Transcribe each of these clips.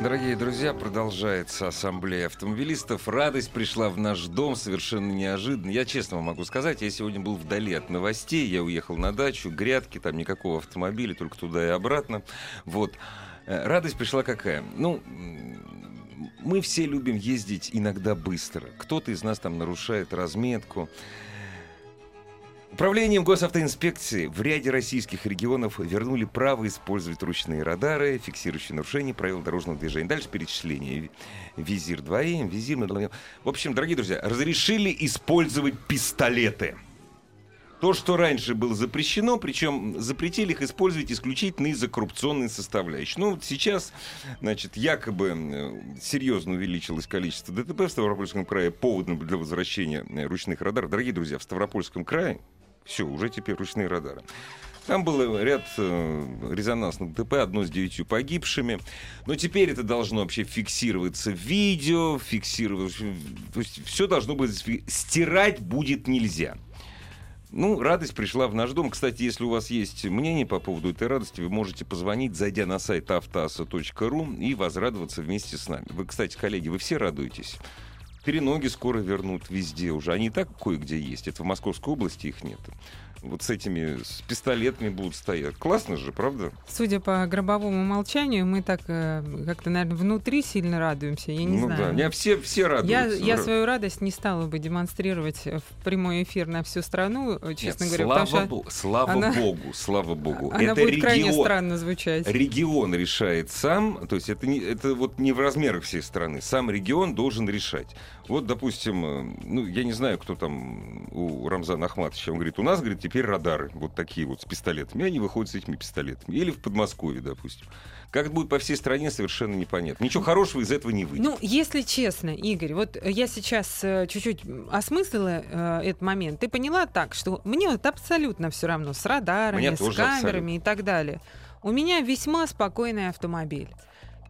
Дорогие друзья, продолжается ассамблея автомобилистов. Радость пришла в наш дом совершенно неожиданно. Я честно вам могу сказать, я сегодня был вдали от новостей. Я уехал на дачу, грядки, там никакого автомобиля, только туда и обратно. Вот. Э, радость пришла какая? Ну, мы все любим ездить иногда быстро. Кто-то из нас там нарушает разметку. Управлением госавтоинспекции в ряде российских регионов вернули право использовать ручные радары, фиксирующие нарушения правил дорожного движения. Дальше перечисление. Визир 2М, визир... В общем, дорогие друзья, разрешили использовать пистолеты. То, что раньше было запрещено, причем запретили их использовать исключительно из-за коррупционной составляющей. Ну, вот сейчас, значит, якобы серьезно увеличилось количество ДТП в Ставропольском крае поводом для возвращения э, ручных радаров. Дорогие друзья, в Ставропольском крае все, уже теперь ручные радары. Там был ряд э, резонансных ДТП, одно с девятью погибшими. Но теперь это должно вообще фиксироваться в видео, фиксировать... То есть все должно быть... Стирать будет нельзя. Ну, радость пришла в наш дом. Кстати, если у вас есть мнение по поводу этой радости, вы можете позвонить, зайдя на сайт автоаса.ру и возрадоваться вместе с нами. Вы, кстати, коллеги, вы все радуетесь? Треноги скоро вернут везде уже. Они и так кое-где есть. Это в Московской области их нет вот с этими, с пистолетами будут стоять. Классно же, правда? Судя по гробовому молчанию, мы так э, как-то, наверное, внутри сильно радуемся. Я не ну знаю. да, не, все, все радуются. Я, я свою радость не стала бы демонстрировать в прямой эфир на всю страну, э, честно Нет, говоря. Слава, бо- слава она, богу, слава богу. Она это будет регион, крайне странно звучать. Регион решает сам, то есть это, не, это вот не в размерах всей страны. Сам регион должен решать. Вот, допустим, э, ну, я не знаю, кто там у Рамзана Ахматовича, он говорит, у нас, говорит, теперь радары вот такие вот с пистолетами, и они выходят с этими пистолетами. Или в Подмосковье, допустим. Как это будет по всей стране, совершенно непонятно. Ничего хорошего из этого не выйдет. Ну, если честно, Игорь, вот я сейчас э, чуть-чуть осмыслила э, этот момент. Ты поняла так, что мне вот абсолютно все равно с радарами, Мне с камерами абсолютно. и так далее. У меня весьма спокойный автомобиль.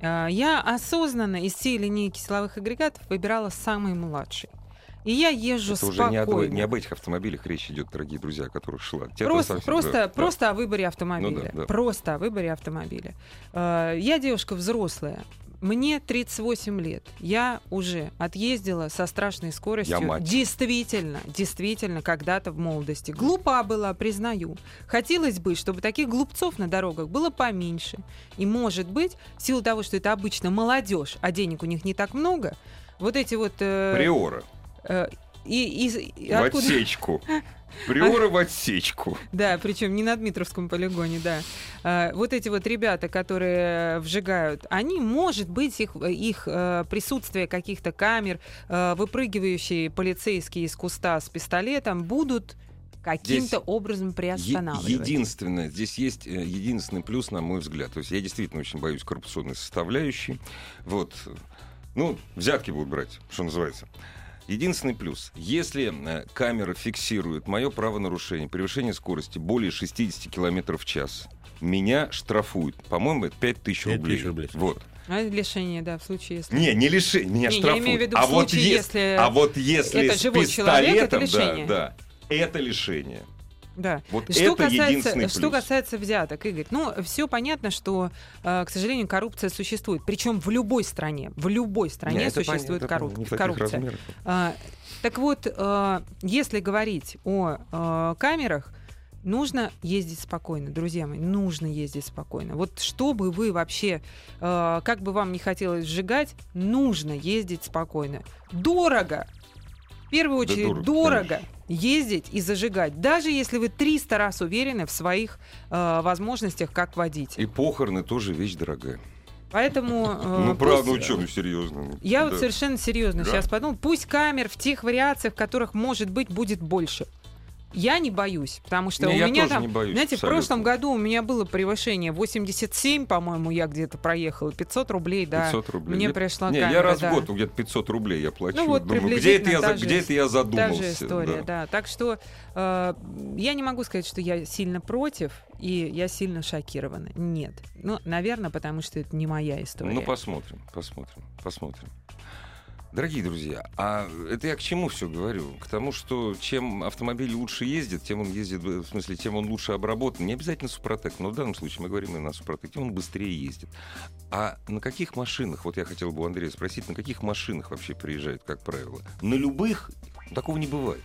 Э, Я осознанно из всей линейки силовых агрегатов выбирала самый младший. И я езжу это уже спокойно. не, о, не об этих автомобилях речь идет, дорогие друзья, о которых шла. Просто, совсем- просто, да, да. просто о выборе автомобиля. Ну да, да. Просто о выборе автомобиля. Э, Я девушка взрослая. Мне 38 лет. Я уже отъездила со страшной скоростью. Я мать. Действительно, действительно, когда-то в молодости. Глупа была, признаю. Хотелось бы, чтобы таких глупцов на дорогах было поменьше. И, может быть, в силу того, что это обычно молодежь, а денег у них не так много, вот эти вот... э, Приора. Э, и, и- В откуда- отсечку. Приора в отсечку. Да, причем не на Дмитровском полигоне, да. А, вот эти вот ребята, которые вжигают, они, может быть, их, их э, присутствие каких-то камер, э, выпрыгивающие полицейские из куста с пистолетом будут каким-то образом приостанавливать. единственное, здесь есть э, единственный плюс, на мой взгляд. То есть я действительно очень боюсь коррупционной составляющей. Вот. Ну, взятки будут брать, что называется. Единственный плюс. Если э, камера фиксирует мое правонарушение, превышение скорости более 60 км в час, меня штрафуют. По-моему, это 5000 5 рублей. тысяч рублей. Вот. А лишение, да, в случае, если... Не, не лишение, меня Не, я штрафуют. имею в виду а, в вот случае, ес- если а вот если это с живой человек, это пистолетом, лишение. да, да, это лишение. Да. Вот что, это касается, единственный что плюс. касается взяток, Игорь, ну, все понятно, что, э, к сожалению, коррупция существует. Причем в любой стране. В любой стране Не, это существует понятно, корруп- таких коррупция. А, так вот, э, если говорить о э, камерах, нужно ездить спокойно, друзья мои, нужно ездить спокойно. Вот чтобы вы вообще, э, как бы вам не хотелось сжигать, нужно ездить спокойно. Дорого. В первую Да очередь, дорого, дорого, конечно. Ездить и зажигать, даже если вы 300 раз уверены в своих э, возможностях как водитель. И похороны тоже вещь дорогая. Поэтому... э, Ну, правда, ну что, ну серьезно. я да. вот совершенно серьезно Да. сейчас подумал, пусть камер в тех вариациях, в которых, может быть, будет больше. Я не боюсь, потому что Не, у я меня там, боюсь, знаете, в абсолютно. прошлом году у меня было превышение 87, по-моему, я где-то проехала, 500 рублей, да. 500 рублей. Мне Я- пришла Не, камера, я раз да. в год где-то 500 рублей я плачу. Ну вот, Думаю, где это, я, та же где это я Та задумался? же история, да. да. Так что э, я не могу сказать, что я сильно против и я сильно шокирована. Нет. Ну, наверное, потому что это не моя история. Ну, посмотрим, посмотрим, посмотрим. Дорогие друзья, а это я к чему все говорю? К тому, что чем автомобиль лучше ездит, тем он ездит, в смысле, тем он лучше обработан. Не обязательно Супротек, но в данном случае мы говорим именно о Супротек, тем он быстрее ездит. А на каких машинах, вот я хотел бы у Андрея спросить, на каких машинах вообще приезжают, как правило? На любых такого не бывает.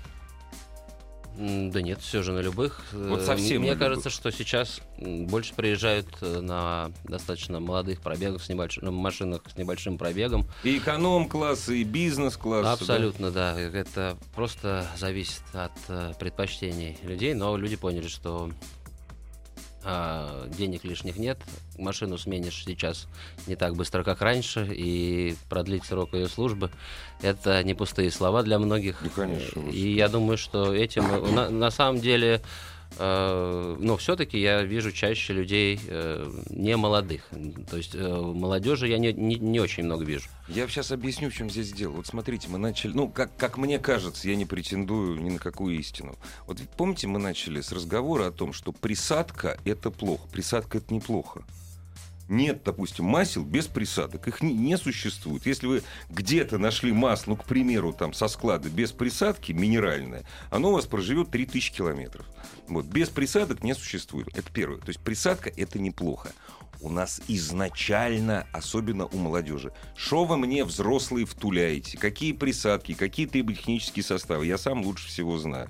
Да нет, все же на любых. Вот Э, совсем Мне кажется, любых. что сейчас больше приезжают э, на достаточно молодых пробегах с небольшим, на машинах с небольшим пробегом. И эконом-класс, и бизнес-класс. да? Абсолютно, да. Это просто зависит от э, предпочтений людей, но люди поняли, что а, денег лишних нет, машину сменишь сейчас не так быстро, как раньше, и продлить срок ее службы это не пустые слова для многих. Ну, конечно, Э. И я думаю, что этим э, на, на самом деле, но все-таки я вижу чаще людей э, не молодых. То есть э, молодежи я не, не, не очень много вижу. Я сейчас объясню, в чем здесь дело. Вот смотрите, мы начали, ну, как, как мне кажется, я не претендую ни на какую истину. Вот помните, мы начали с разговора о том, что присадка — это плохо, присадка — это неплохо. Нет, допустим, масел без присадок. Их не, не существует. Если вы где-то нашли масло, ну, к примеру, там, со склада без присадки, минеральное, оно у вас проживет 3000 километров. Вот, без присадок не существует. Это первое. То есть присадка — это неплохо. У нас изначально, особенно у молодежи, что вы мне, взрослые, втуляете? Какие присадки, какие триботехнические составы? Я сам лучше всего знаю.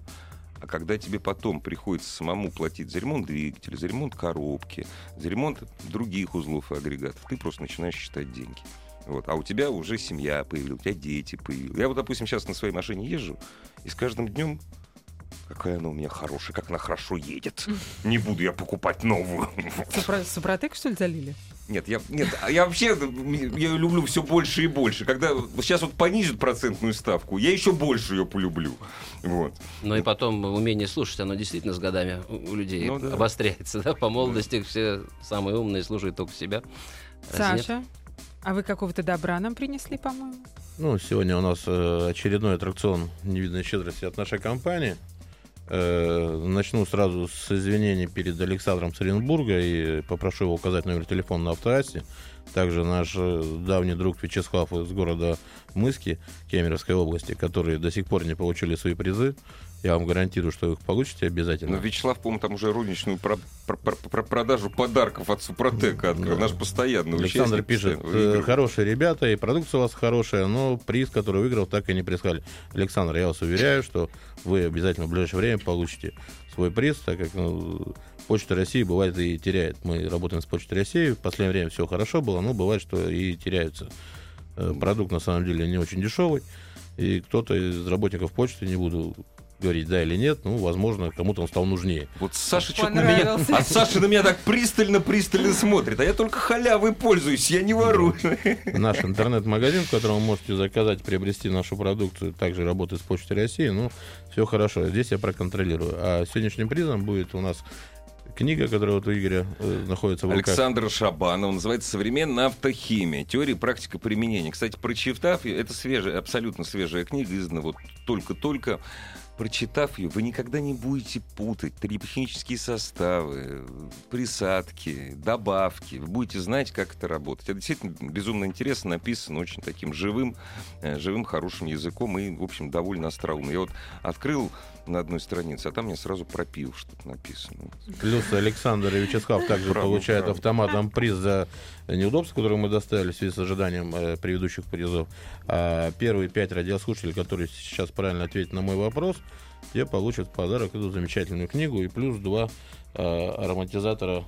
А когда тебе потом приходится самому платить за ремонт двигателя, за ремонт коробки, за ремонт других узлов и агрегатов, ты просто начинаешь считать деньги. Вот. А у тебя уже семья появилась, у тебя дети появились. Я вот, допустим, сейчас на своей машине езжу, и с каждым днем какая она у меня хорошая, как она хорошо едет. Не буду я покупать новую. Супротек, что ли, залили? Нет, я, нет, а я вообще я люблю все больше и больше. Когда сейчас вот понизят процентную ставку, я еще больше ее полюблю. Вот. Но и потом умение слушать, оно действительно с годами у людей Ну да. обостряется. Да? По молодости все самые умные слушают только себя. Разве нет? Саша, а вы какого-то добра нам принесли, по-моему? Ну, сегодня у нас э, очередной аттракцион невиданной щедрости от нашей компании. Э, начну сразу с извинений перед Александром Саренбурга и попрошу его указать номер телефона на автоассе. Также наш э, давний друг Вячеслав из города Мыски Кемеровской области, которые до сих пор не получили свои призы. Я вам гарантирую, что вы их получите обязательно. Но Вячеслав, по-моему, там уже розничную про- про- про- про- продажу подарков от Супротека открыл. Да. Наш постоянный Александр участник, пишет, постоянно э, хорошие ребята, и продукция у вас хорошая, но приз, который выиграл, так и не прислали. Александр, я вас уверяю, что вы обязательно в ближайшее время получите свой приз, так как ну, Почта России бывает и теряет. Мы работаем с Почтой России, в последнее время все хорошо было, но бывает, что и теряются. Э, Продукт на самом деле не очень дешевый, и кто-то из работников почты, не буду говорить да или нет, ну, возможно, кому-то он стал нужнее. Вот Саша что-то на меня... А Саша на меня так пристально-пристально смотрит. А я только халявой пользуюсь, я не ворую. Наш интернет-магазин, в котором вы можете заказать, приобрести нашу продукцию, также работает с Почтой России. Ну, все хорошо. Здесь я проконтролирую. А сегодняшним призом будет у нас книга, которая вот у Игоря э, находится в руках. Александр Шабанов, называется «Современная автохимия. Теория практика применения». Кстати, прочитав это свежая, абсолютно свежая книга, издана вот только-только. Прочитав ее, вы никогда не будете путать триботехнические составы, присадки, добавки. Вы будете знать, как это работает. Это действительно безумно интересно, написано очень таким живым, э, живым, хорошим языком и, в общем, довольно остроумно. Я вот открыл на одной странице, а там мне сразу пропил что-то написано. Плюс Александр Вячеслав также Правда, получают правда. автоматом приз за неудобства, которые мы доставили в связи с ожиданием э, предыдущих призов. А первые пять радиослушателей, которые сейчас правильно ответят на мой вопрос, те получат в подарок эту замечательную книгу и плюс два э, ароматизатора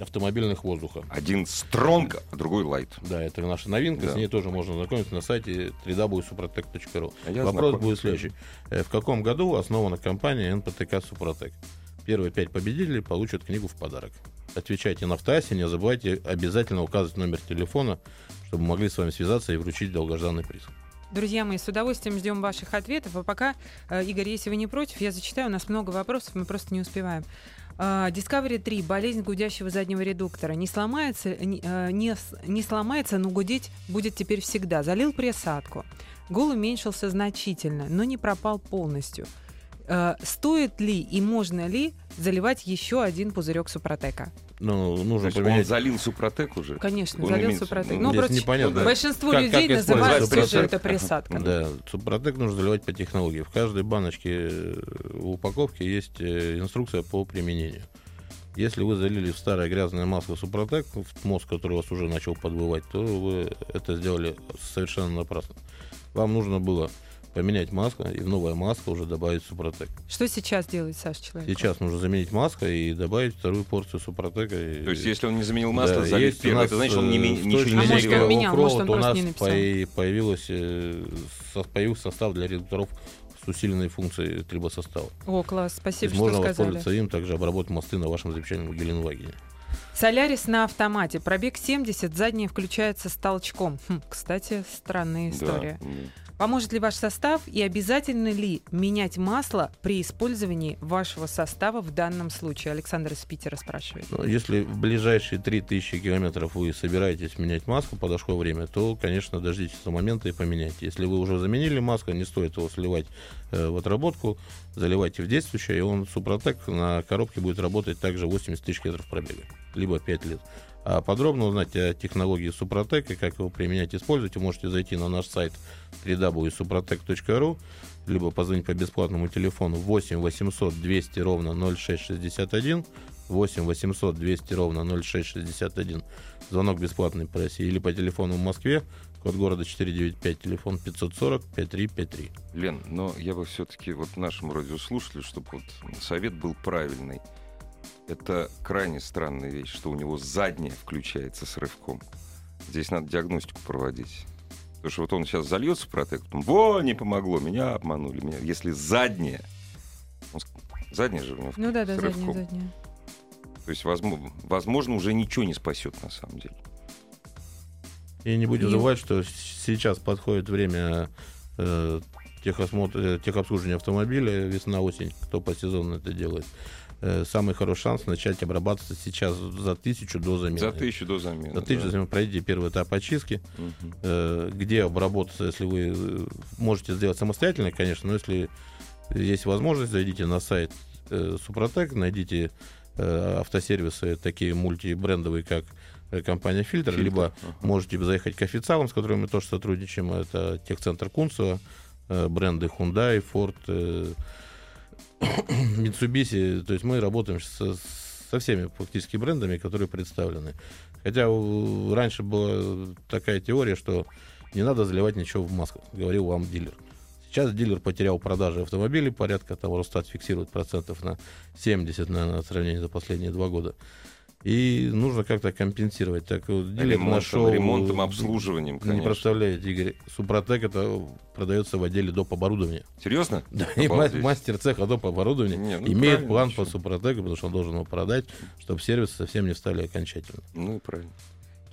автомобильных воздуха. Один стронг, а другой лайт. Да, это наша новинка, Да. с ней тоже можно знакомиться на сайте www.suprotec.ru. А Вопрос будет следующий. Э, В каком году основана компания НПТК «Супротек»? Первые пять победителей получат книгу в подарок. Отвечайте на автоассе, не забывайте обязательно указывать номер телефона, чтобы могли с вами связаться и вручить долгожданный приз. Друзья мои, с удовольствием ждем ваших ответов. А пока, э, Игорь, если вы не против, я зачитаю. У нас много вопросов, мы просто не успеваем. А, Discovery 3. Болезнь гудящего заднего редуктора. Не сломается, не, э, не не сломается, но гудеть будет теперь всегда. Залил присадку. Гул уменьшился значительно, но не пропал полностью. Э, Стоит ли и можно ли заливать еще один пузырек Супротека? Ну, То нужно он поменять. залил Супротек уже? Конечно, Он залил Супротек. ну, Ну, здесь непонятно. большинство Как- людей как называют же Супротек? это присадками. Да, супротек нужно заливать по технологии. В каждой баночке э, в упаковке есть э, инструкция по применению. Если вы залили в старое грязное масло супротек, в мозг, который у вас уже начал подбывать, то вы это сделали совершенно напрасно. Вам нужно было поменять масло и в новое масло уже добавить супротек. Что сейчас делает Саша человек? Сейчас нужно заменить масло и добавить вторую порцию супротека. и- То есть, если он не заменил масло, Да, залит есть первое, это значит, он не, э, ничего не же А может, менял. менял, может, он то у нас не поя- появилось, э, появился состав для редукторов с усиленной функцией трибосостава. О, класс, спасибо, что можно сказали. воспользоваться им, также обработать мосты на вашем замечательном Геленвагене. Солярис на автомате. Пробег 70, задняя включается с толчком. Хм, кстати, странная Да, история. м. Поможет ли ваш состав и обязательно ли менять масло при использовании вашего состава в данном случае? Александр из Питера спрашивает. Но если в ближайшие 3000 километров вы собираетесь менять маску, подошло время, то, конечно, дождитесь до момента и поменяйте. Если вы уже заменили маску, не стоит его сливать э, в отработку, заливайте в действующее, и он Супротек на коробке будет работать также 80 тысяч километров пробега, либо 5 лет. А подробно узнать о технологии Супротек и как его применять использовать, вы можете зайти на наш сайт www.suprotec.ru либо позвонить по бесплатному телефону 8 800 200 ровно 0661 8 800 200 ровно 0661 звонок бесплатный по России или по телефону в Москве код города 495 телефон 540 5353 Лен, но я бы все-таки вот нашему радиослушателю, чтобы вот совет был правильный. Это крайне странная вещь, что у него задняя включается с рывком. Здесь надо диагностику проводить. Потому что вот он сейчас зальет супротек, потом, во, не помогло, меня обманули. Меня. Если задняя, он задняя же у него Ну да, да, задняя, задняя. То есть, возможно, возможно, уже ничего не спасет на самом деле. И не будем забывать, что сейчас подходит время э, техосмотра, э, техобслуживания автомобиля, весна-осень, кто по сезону это делает. Э, самый хороший шанс начать обрабатываться сейчас за тысячу до замены. За тысячу до замены. За тысячу да. замены пройдите первый этап очистки. Э, где обработаться, если вы э, можете сделать самостоятельно, конечно, но если есть возможность, зайдите на сайт Супротек, найдите автосервисы такие мультибрендовые, как компания Фильтр, Фильтр, либо ага. можете заехать к официалам, с которыми мы тоже сотрудничаем. Это техцентр Кунцева, бренды Hyundai, Ford, Mitsubishi. То есть мы работаем со, со всеми фактически брендами, которые представлены. Хотя раньше была такая теория, что не надо заливать ничего в маску, говорил вам дилер. Сейчас дилер потерял продажи автомобилей, порядка там Росстат фиксирует процентов на 70 на, сравнение за последние два года. И нужно как-то компенсировать. Так вот, дилер Ремонтом, нашел... ремонтом, обслуживанием, Не конечно. представляете, Игорь, Супротек это продается в отделе доп. оборудования. Серьезно? Да, и мастер цеха доп. оборудования Не, ну, имеет план чё. по Супротеку, потому что он должен его продать, чтобы сервисы совсем не стали окончательно. Ну и правильно.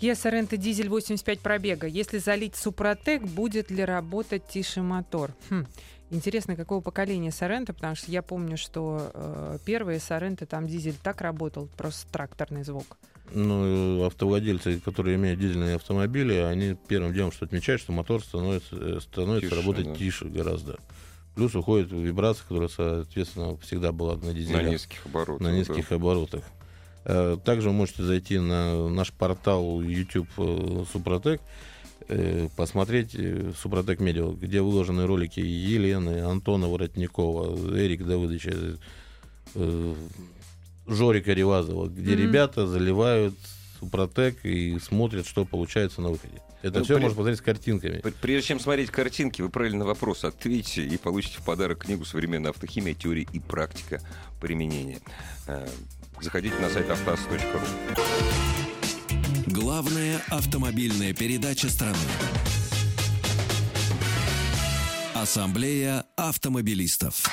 Kia Sorento дизель 85 пробега. Если залить Супротек, будет ли работать тише мотор? Хм. Интересно, какого поколения Sorento, потому что я помню, что э, первые Sorento там дизель так работал, просто тракторный звук. Ну, автовладельцы, которые имеют дизельные автомобили, они первым делом что отмечают, что мотор становится, э, становится Тише, работать да. тише гораздо. Плюс уходит вибрация, которая, соответственно, всегда была на На дизелях. низких оборотах. на да. низких оборотах. Э, Также вы можете зайти на наш портал YouTube э, Супротек, э, посмотреть э, Супротек Медиа, где выложены ролики Елены, Антона Воротникова, Эрик Давыдовича, э, Жорика Ревазова, где Мгм. ребята заливают Супротек и смотрят, что получается на выходе. Это Ну, все при- можно посмотреть с картинками. Прежде чем смотреть картинки, вы правильно на вопрос ответите и получите в подарок книгу «Современная автохимия. Теория и практика применения». Э, Заходите на сайт автоаз.ру. Главная автомобильная передача страны. Ассамблея автомобилистов.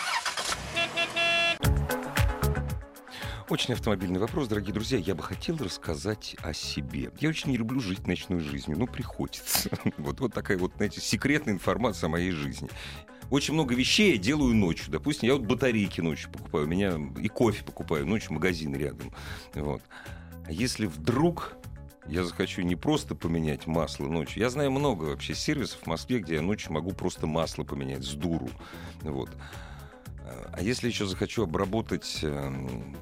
Очень автомобильный вопрос, дорогие друзья. Я бы хотел рассказать о себе. Я очень не люблю жить ночной жизнью, но приходится. Вот, вот такая вот, знаете, секретная информация о моей жизни. Очень много вещей я делаю ночью. Допустим, я вот батарейки ночью покупаю, у меня и кофе покупаю ночью, магазин рядом. Вот. А если вдруг я захочу не просто поменять масло ночью. Я знаю много вообще сервисов в Москве, где я ночью могу просто масло поменять с дуру. Вот. А если еще захочу обработать эм,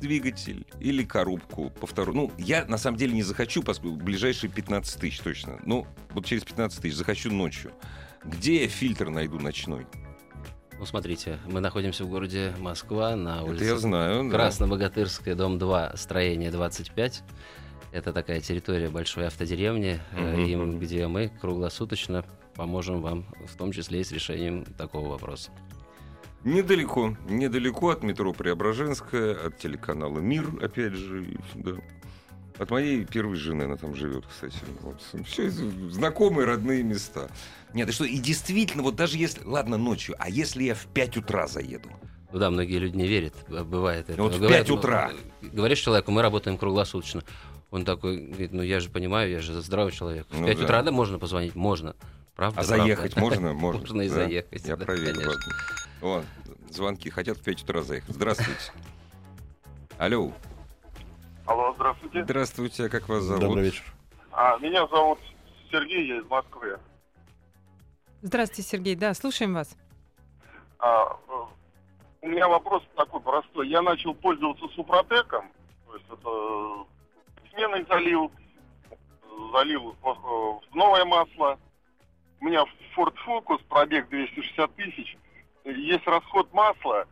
двигатель или коробку по второму. Ну, я на самом деле не захочу, поскольку ближайшие 15 тысяч точно. Ну, вот через 15 тысяч захочу ночью. Где я фильтр найду ночной? Ну, смотрите, мы находимся в городе Москва на улице Это я знаю, да. Красно-Богатырская, дом 2, строение 25. Это такая территория большой автодеревни, э, Мгм. и где мы круглосуточно поможем вам, в том числе и с решением такого вопроса. Недалеко, недалеко от метро Преображенская, от телеканала Мир, опять же, да. От моей первой жены она там живет, кстати. Вот. Все знакомые, родные места. Нет, и что, и действительно, вот даже если, ладно, ночью, а если я в 5 утра заеду? Ну да, многие люди не верят, бывает это. Вот в Говорят, пять утра. ну, Говоришь человеку, мы работаем круглосуточно. Он такой говорит, ну я же понимаю, я же здравый человек. В Ну 5 да. утра, да, можно позвонить? Можно. Правда? А правда. заехать можно? Можно. Можно и Да. заехать. Я да, проверю. конечно. О, звонки. Хотят в 5 утра заехать. Здравствуйте. Алло. Здравствуйте. Здравствуйте, а как вас зовут? Добрый вечер. А, меня зовут Сергей, я из Москвы. Здравствуйте, Сергей. Да, слушаем вас. А, э, у меня вопрос такой простой. Я начал пользоваться Супротеком, то есть это э, сменой залил, э, залил в в новое масло. У меня Ford Focus, пробег 260 тысяч. Есть расход масла,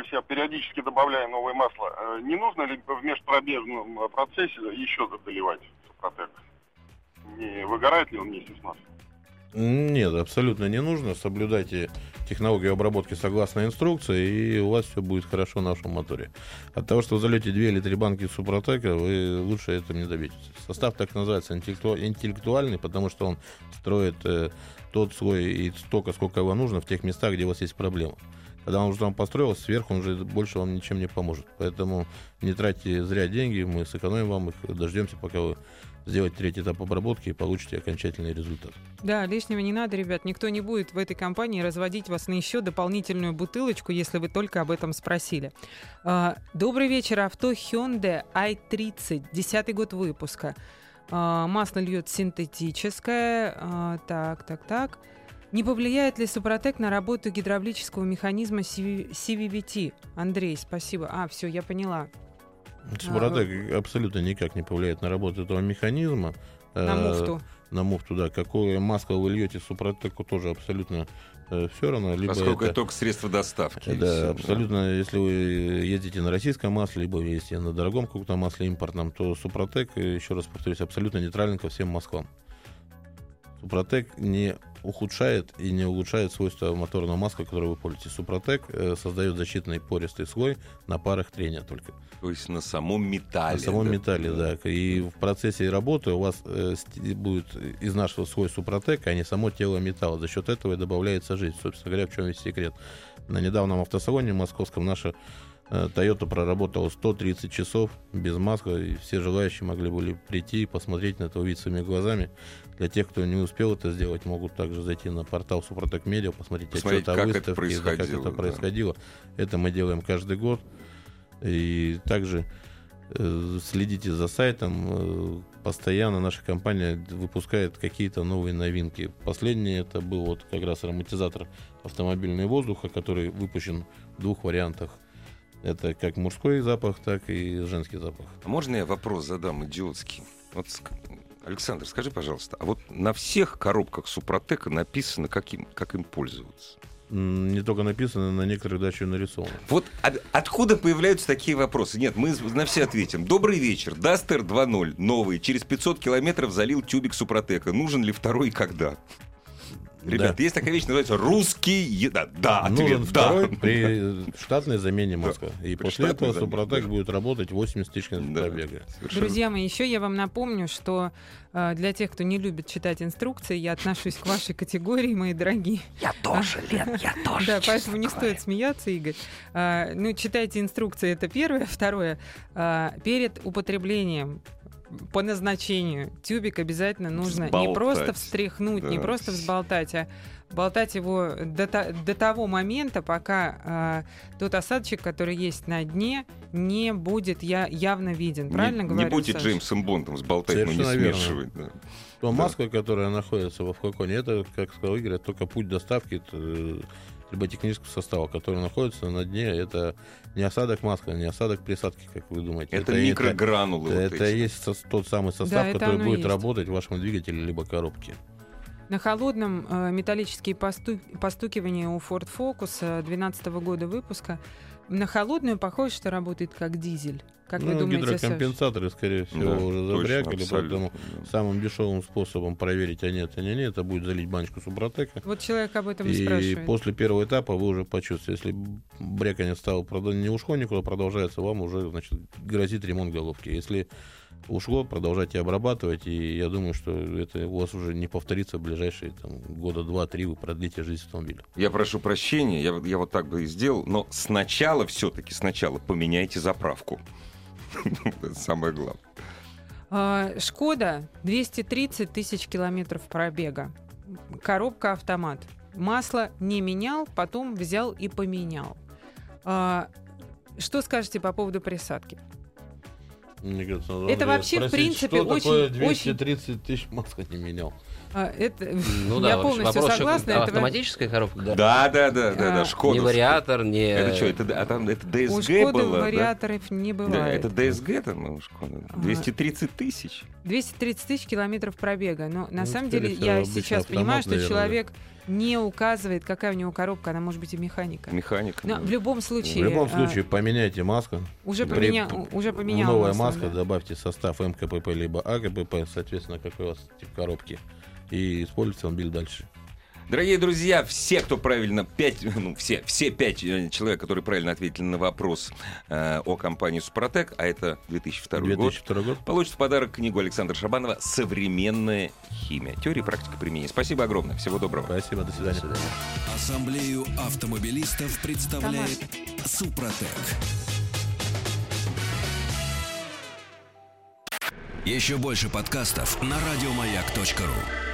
есть я периодически добавляю новое масло. Э, Не нужно ли в межпробежном э, процессе еще доливать Супротек? Не выгорает ли он вместе с маслом? Нет, абсолютно не нужно. Соблюдайте технологию обработки согласно инструкции, и у вас все будет хорошо на вашем моторе. От того, что вы зальете 2 или 3 банки супротека, вы лучше этого не добьетесь. Состав так называется интеллекту- интеллектуальный, потому что он строит э, тот слой и столько, сколько его нужно в тех местах, где у вас есть проблемы. Когда он уже там построился, сверху он уже больше вам ничем не поможет. Поэтому не тратьте зря деньги, мы сэкономим вам их, дождемся, пока вы сделаете третий этап обработки и получите окончательный результат. Да, лишнего не надо, ребят. Никто не будет в этой компании разводить вас на еще дополнительную бутылочку, если вы только об этом спросили. А, добрый вечер. Авто Hyundai i30, 10 год выпуска. А, масло льет синтетическое. А, так, так, так. Не повлияет ли Супротек на работу гидравлического механизма CV- CVVT? Андрей, спасибо. А, все, я поняла. Супротек абсолютно никак не повлияет на работу этого механизма. На Э, муфту. На муфту, да. Какое масло вы льете Супротеку тоже абсолютно все равно. Либо Поскольку это только средство доставки. да, всё, абсолютно, если вы ездите на российском масле, либо если на дорогом каком-то масле импортном, то Супротек, э, еще раз повторюсь, абсолютно нейтрален ко всем маслам. Супротек не ухудшает и не улучшает свойства моторного масла, которое вы пользуетесь. Супротек э, создает защитный пористый слой на парах трения только. То есть на самом металле. На самом да? металле, да. И в процессе работы у вас э, будет из нашего свой супротек, а не само тело металла. За счет этого и добавляется жизнь. Собственно говоря, в чем весь секрет. На недавнем автосалоне московском наша Toyota проработала 130 часов без масла, и все желающие могли были прийти и посмотреть на это, увидеть своими глазами. Для тех, кто не успел это сделать, могут также зайти на портал Супротек Медиа, посмотреть, Посмотреть, отчет о это выставке, да, как происходило, это да. происходило. Это мы делаем каждый год. И также э, следите за сайтом. э, Постоянно наша компания выпускает какие-то новые новинки. Последний это был вот как раз ароматизатор автомобильного воздуха, который выпущен в двух вариантах. Это как мужской запах, так и женский запах. А Можно я вопрос задам идиотский? Вот, Александр, скажи, пожалуйста, а вот на всех коробках Супротека написано, как им, как им пользоваться? Не только написано, на некоторых даже нарисовано. Вот от- откуда появляются такие вопросы? Нет, мы на все ответим. Добрый вечер. Дастер 2.0, новый, через 500 километров залил тюбик Супротека. Нужен ли второй и когда? Ребят, есть такая вещь, называется русский еда. Да, Нужен ответ, да. второй при штатной замене маска. И При после этого замене, Супротек да. будет работать 80 тысяч километров Да, пробега. совершенно. Друзья мои, еще я вам напомню, что э, для тех, кто не любит читать инструкции, я отношусь к вашей категории, мои дорогие. Я тоже, Лен, я тоже. Да, поэтому не стоит смеяться, Игорь. А, ну, читайте инструкции, это первое. Второе, а, перед употреблением по назначению тюбик обязательно нужно не Взболтать. просто встряхнуть, не Да. просто взболтать, а болтать его до, до того момента, пока а, тот осадочек, который есть на дне, не будет я, явно виден. Правильно не, говорю, Не будьте Саша? Джеймсом Бондом сболтать, но не Совершенно верно. смешивать. да. То Да. маска, которая находится во флаконе, это, как сказал Игорь, это только путь доставки э, либо технического состава, который находится на дне. Это не осадок маска, не осадок присадки, как вы думаете. Это, не- микрогранулы. Это, вот это эти. и есть тот самый состав, это который будет есть. работать в вашем двигателе либо коробке. На холодном э, металлические посту- постукивания у Ford Focus 2012 года выпуска. На холодную похоже, что работает как дизель. Как вы ну, думаете, Саш? гидрокомпенсаторы, скорее всего, Да, уже точно, забрякали, абсолютно, поэтому да. самым дешевым способом проверить, а нет, а не нет, это будет залить баночку супротека. Вот человек об этом и И спрашивает. после первого этапа вы уже почувствуете, если бряканье стало не ушло никуда, продолжается, вам уже значит, грозит ремонт головки. Если ушло, продолжайте обрабатывать, и я думаю, что это у вас уже не повторится в ближайшие там, года два-три, вы продлите жизнь автомобиля. Я прошу прощения, я, вот- я вот так бы и сделал, но сначала все-таки, сначала поменяйте заправку. Это самое главное. А, Шкода 230 тысяч километров пробега. Коробка автомат. Масло не менял, потом взял и поменял. А, Что скажете по поводу присадки? Мне кажется, надо Это вообще, в спросить, принципе, что такое очень- 230 тысяч маска не менял. А, Это, Ну я да, полностью вопрос, согласна. это автоматическая коробка? Да, да, да, да, да, А, Шкода. Не вариатор, не... Это что, это, а там это У DSG Шкоды было? да? вариаторов не Да, бывает. это DSG там у Шкода? А. 230 тысяч. 230 тысяч километров пробега. Но на Ну, самом деле я сейчас автомат, понимаю, что наверное, да. Не указывает, какая у него коробка, она может быть и механика. Механика. Но да. в любом В случае, любом а, случае, поменяйте маску. уже, при- поменя... уже поменял Новая масло, маска, да. добавьте состав МКПП либо АКПП, соответственно, какой у вас тип коробки. И используйте автомобиль дальше. Дорогие друзья, все, кто правильно, пять, ну, все, все пять э, человек, которые правильно ответили на вопрос э, о компании Супротек, а это 2002 год, 2002 год. получат в подарок книгу Александра Шабанова «Современная химия. Теория и практика применения». Спасибо огромное. Всего доброго. Спасибо, до свидания. До свидания. Ассамблею автомобилистов представляет Супротек. Еще больше подкастов на радиомаяк.ру.